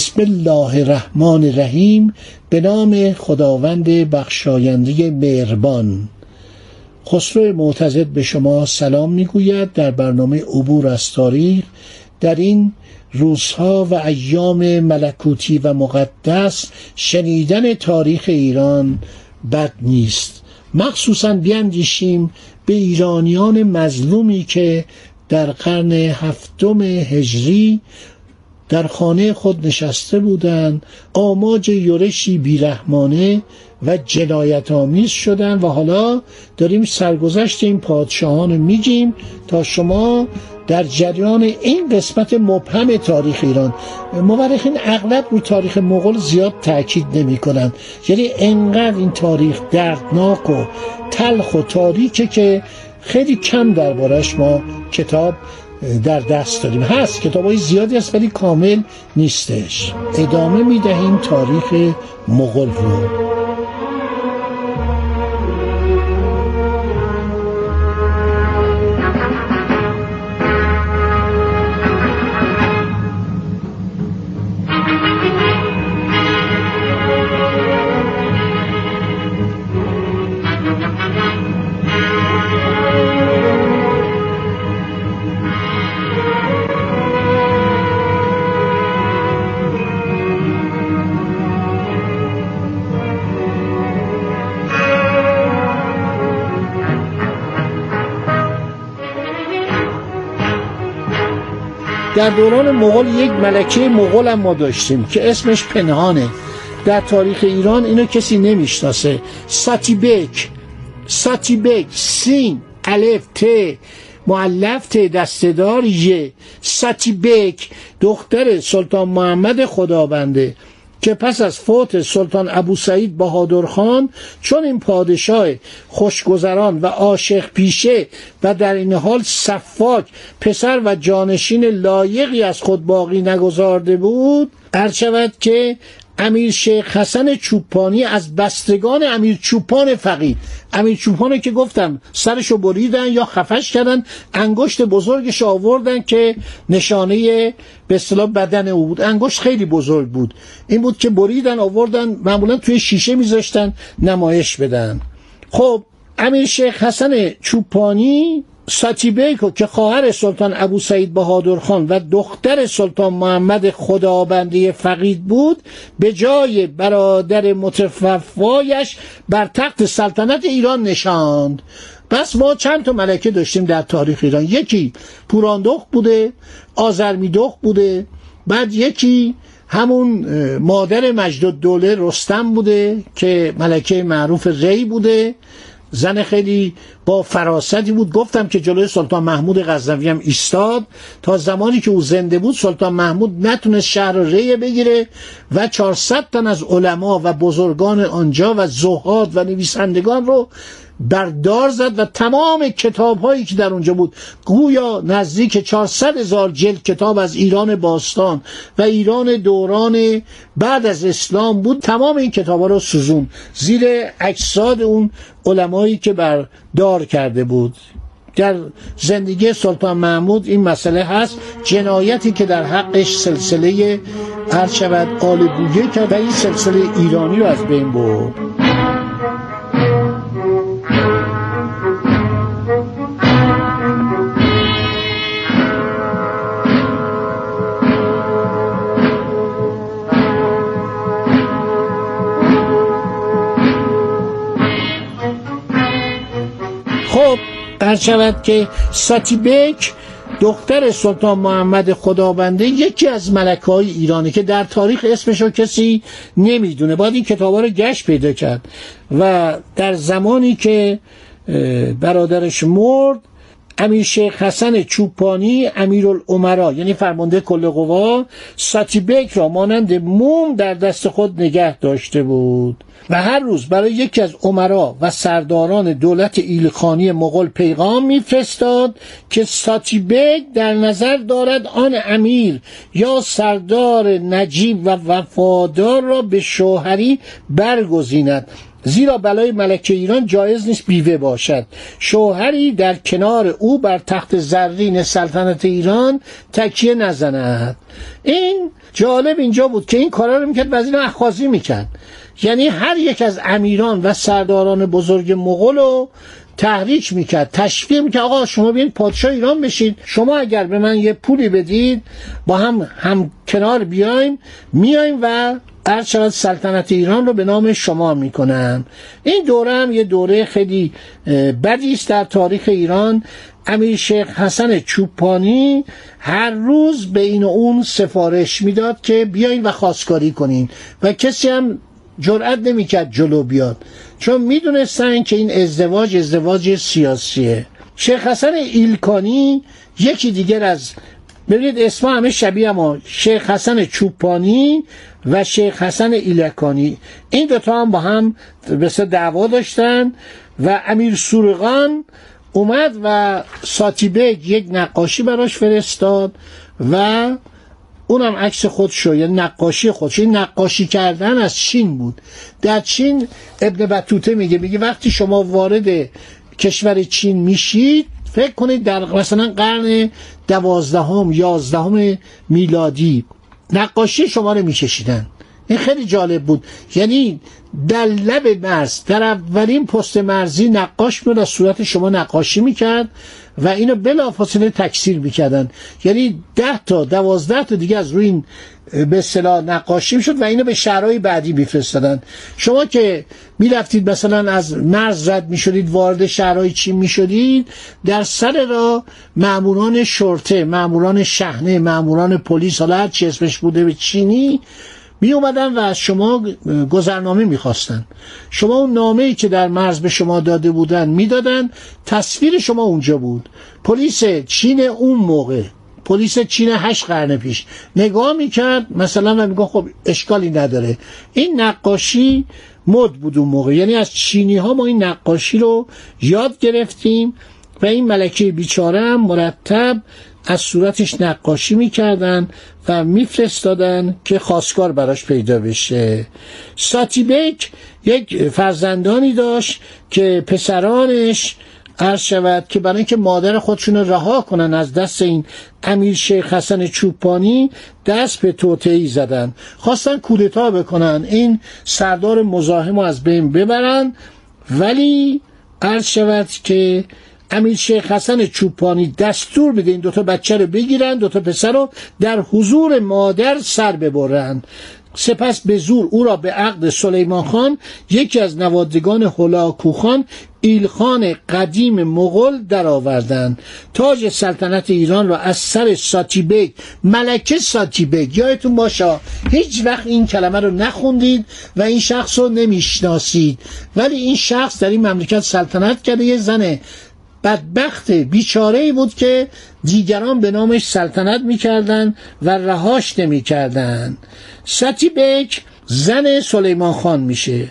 بسم الله الرحمن الرحیم به نام خداوند بخشاینده مهربان. خسرو معتزد به شما سلام می‌گوید در برنامه عبور از تاریخ. در این روزها و ایام ملکوتی و مقدس شنیدن تاریخ ایران بد نیست. مخصوصا بیندیشیم به ایرانیان مظلومی که در قرن هفتم هجری در خانه خود نشسته بودند آماج یورشی بیرحمانه و جنایت آمیز شدن و حالا داریم سرگذشت این پادشاهان میگیم تا شما در جریان این قسمت مبهم تاریخ ایران. مورخین اغلب رو تاریخ مغول زیاد تاکید نمی کنند یعنی انقدر این تاریخ دردناک و تلخ و تاریکه که خیلی کم دربارش ما کتاب در دست داریم. هست کتاب های زیادی هست ولی کامل نیستش. ادامه می‌دهیم تاریخ مغول رو. در دوران مغول یک ملکه مغول هم ما داشتیم که اسمش پنهانه. در تاریخ ایران اینو کسی نمی‌شناسه. ساتیبک ساتیبک سین الف ت معلف ت دستدار ی ساتیبک دختر سلطان محمد خدابنده که پس از فوت سلطان ابو سعید بهادر خان چون این پادشاه خوشگذران و عاشق پیشه و در این حال صفاک پسر و جانشین لایقی از خود باقی نگذارده بود شود که امیر شیخ حسن چوپانی از بستگان امیر چوپان فقید. امیر چوپانه که گفتم سرشو بریدن یا خفش کردن انگشت بزرگش آوردن که نشانه به اصطلاح بدن او بود. انگشت خیلی بزرگ بود. این بود که بریدن آوردن معمولا توی شیشه میذاشتن نمایش بدن. خب امیر شیخ حسن چوپانی ساتیبیکو که خواهر سلطان ابو سعید بهادر خان و دختر سلطان محمد خدابنده فقید بود به جای برادر متفوایش بر تخت سلطنت ایران نشاند. پس ما چند تا ملکه داشتیم در تاریخ ایران. یکی پوراندخ بوده آزرمیدخ بوده بعد یکی همون مادر مجد دوله رستم بوده که ملکه معروف ری بوده. زن خیلی با فراستی بود. گفتم که جلوی سلطان محمود غزنوی هم ایستاد. تا زمانی که او زنده بود سلطان محمود نتونست شهر ریه بگیره و 400 تن از علما و بزرگان آنجا و زهاد و نویسندگان رو بردار زد و تمام کتاب هایی که در اونجا بود گویا نزدیک 400 هزار جلد کتاب از ایران باستان و ایران دوران بعد از اسلام بود تمام این کتاب ها رو سوزون زیر اجساد اون علمایی که بردار کرده بود. در زندگی سلطان محمود این مسئله هست جنایتی که در حقش سلسله هر شود آل کرد و این سلسله ایرانی رو از بین برد. هر شود که ساتیبک دختر سلطان محمد خدابنده یکی از ملکه های ایرانی که در تاریخ اسمشو کسی نمی‌دونه. باید این کتاب رو گشت پیدا کرد. و در زمانی که برادرش مرد امیر شیخ حسن چوپانی امیرالعمرا یعنی فرمانده کل قوا ساتیبک را مانند موم در دست خود نگه داشته بود. و هر روز برای یکی از عمرا و سرداران دولت ایلخانی مغول پیغام میفرستاد که ساتیبک در نظر دارد آن امیر یا سردار نجیب و وفادار را به شوهری برگزیند. زیرا بلای ملکه ایران جایز نیست بیوه باشد. شوهری در کنار او بر تخت زرین سلطنت ایران تکیه نزند. این جالب اینجا بود که این کارا رو می‌کرد وزیر اخوازی می‌کرد. یعنی هر یک از امیران و سرداران بزرگ مغول رو تحریک می‌کرد تشویق می‌کرد آقا شما بیاید پادشاه ایران بشید شما اگر به من یه پولی بدید با هم هم کنار بیایم میایم و شود سلطنت ایران رو به نام شما می‌کنم. این دوره هم یه دوره خیلی بدی است در تاریخ ایران. امیر شیخ حسن چوپانی هر روز به این و اون سفارش می‌داد که بیاین و خواستگاری کنین. و کسی هم جرأت نمی‌کرد جلو بیاد. چون می‌دونستن که این ازدواج ازدواج سیاسیه. شیخ حسن ایلکانی یکی دیگر از ببینید اسم همه شبیه ما شیخ حسن چوپانی و شیخ حسن ایلکانی. این دوتا هم با هم بسیار دعوا داشتن و امیر سورغان اومد و ساتیبک یک نقاشی براش فرستاد و اونم عکس خودشو یعنی نقاشی خودش نقاشی کردن از چین بود. در چین ابن بطوته میگه میگه وقتی شما وارد کشور چین میشید فکر کنید در مثلا قرن دوازدهم یازدهم میلادی نقاشی شما رو میکشیدن این خیلی جالب بود. یعنی در لب مرز در اولین پست مرزی نقاش میاد از صورت شما نقاشی می‌کرد و اینو بلافاصله تکثیر می‌کردن. یعنی ده تا دوازده تا دیگه از روی این به اصطلاح نقاشی می‌شد و اینو به شهرهای بعدی میفرستادن. شما که می‌رفتید مثلا از مرز رد می‌شدید وارد شهرهای چین می‌شدید در سر را ماموران شرطه ماموران شهنه ماموران پلیس حالا هر چی اسمش بوده به چینی می اومدن و از شما گذرنامه می‌خواستن. شما اون نامه ای که در مرز به شما داده بودن می‌دادن. تصویر شما اونجا بود. پلیس چین اون موقع پلیس چین هشت قرن پیش نگاه می‌کرد. مثلا و میگه خب اشکالی نداره. این نقاشی مد بود اون موقع. یعنی از چینی ها ما این نقاشی رو یاد گرفتیم و این ملکه بیچاره هم مرتب از صورتش نقاشی می‌کردن و میفرستادن که خواستگار براش پیدا بشه. ساتیبک یک فرزندانی داشت که پسرانش عرض شود که برای اینکه مادر خودشون رها کنن از دست این امیر شیخ حسن چوپانی دست به توتعی زدن. خواستن کودتا بکنن. این سردار مزاحم رو از بین ببرن. ولی عرض شود که امیر شیخ حسن چوپانی دستور بده این دوتا بچه رو بگیرن دوتا پسر رو در حضور مادر سر ببرن. سپس به زور او را به عقد سلیمان خان یکی از نوادگان هلاکو خان ایلخان قدیم مغل درآوردند تاج سلطنت ایران را از سر ساتیبک ملکه ساتیبک یادتون باشه هیچ وقت این کلمه رو نخوندید و این شخص رو نمی‌شناسید. ولی این شخص در این مملکت سلطنت کرده یه زنه بدبخت بیچاره ای بود که دیگران به نامش سلطنت می‌کردن و رهاش نمی‌کردن. ستی بیک زن سلیمان خان میشه.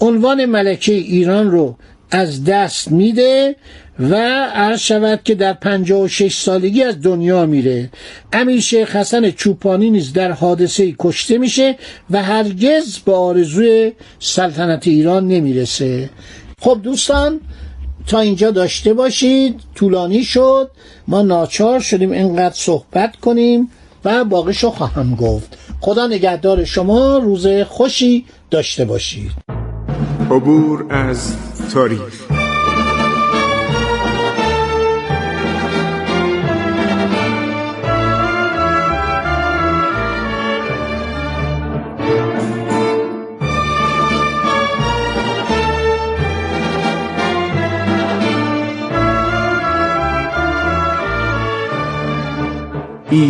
عنوان ملکه ایران رو از دست میده و عرض شود که در 56 سالگی از دنیا میره. امیر شیخ حسن چوپانی نیز در حادثه کشته میشه و هرگز به آرزوی سلطنت ایران نمی‌رسه. خب دوستان تا اینجا داشته باشید. طولانی شد. ما ناچار شدیم اینقدر صحبت کنیم و باقیشو خواهم گفت. خدا نگهدار شما. روز خوشی داشته باشید. عبور از تاریخ.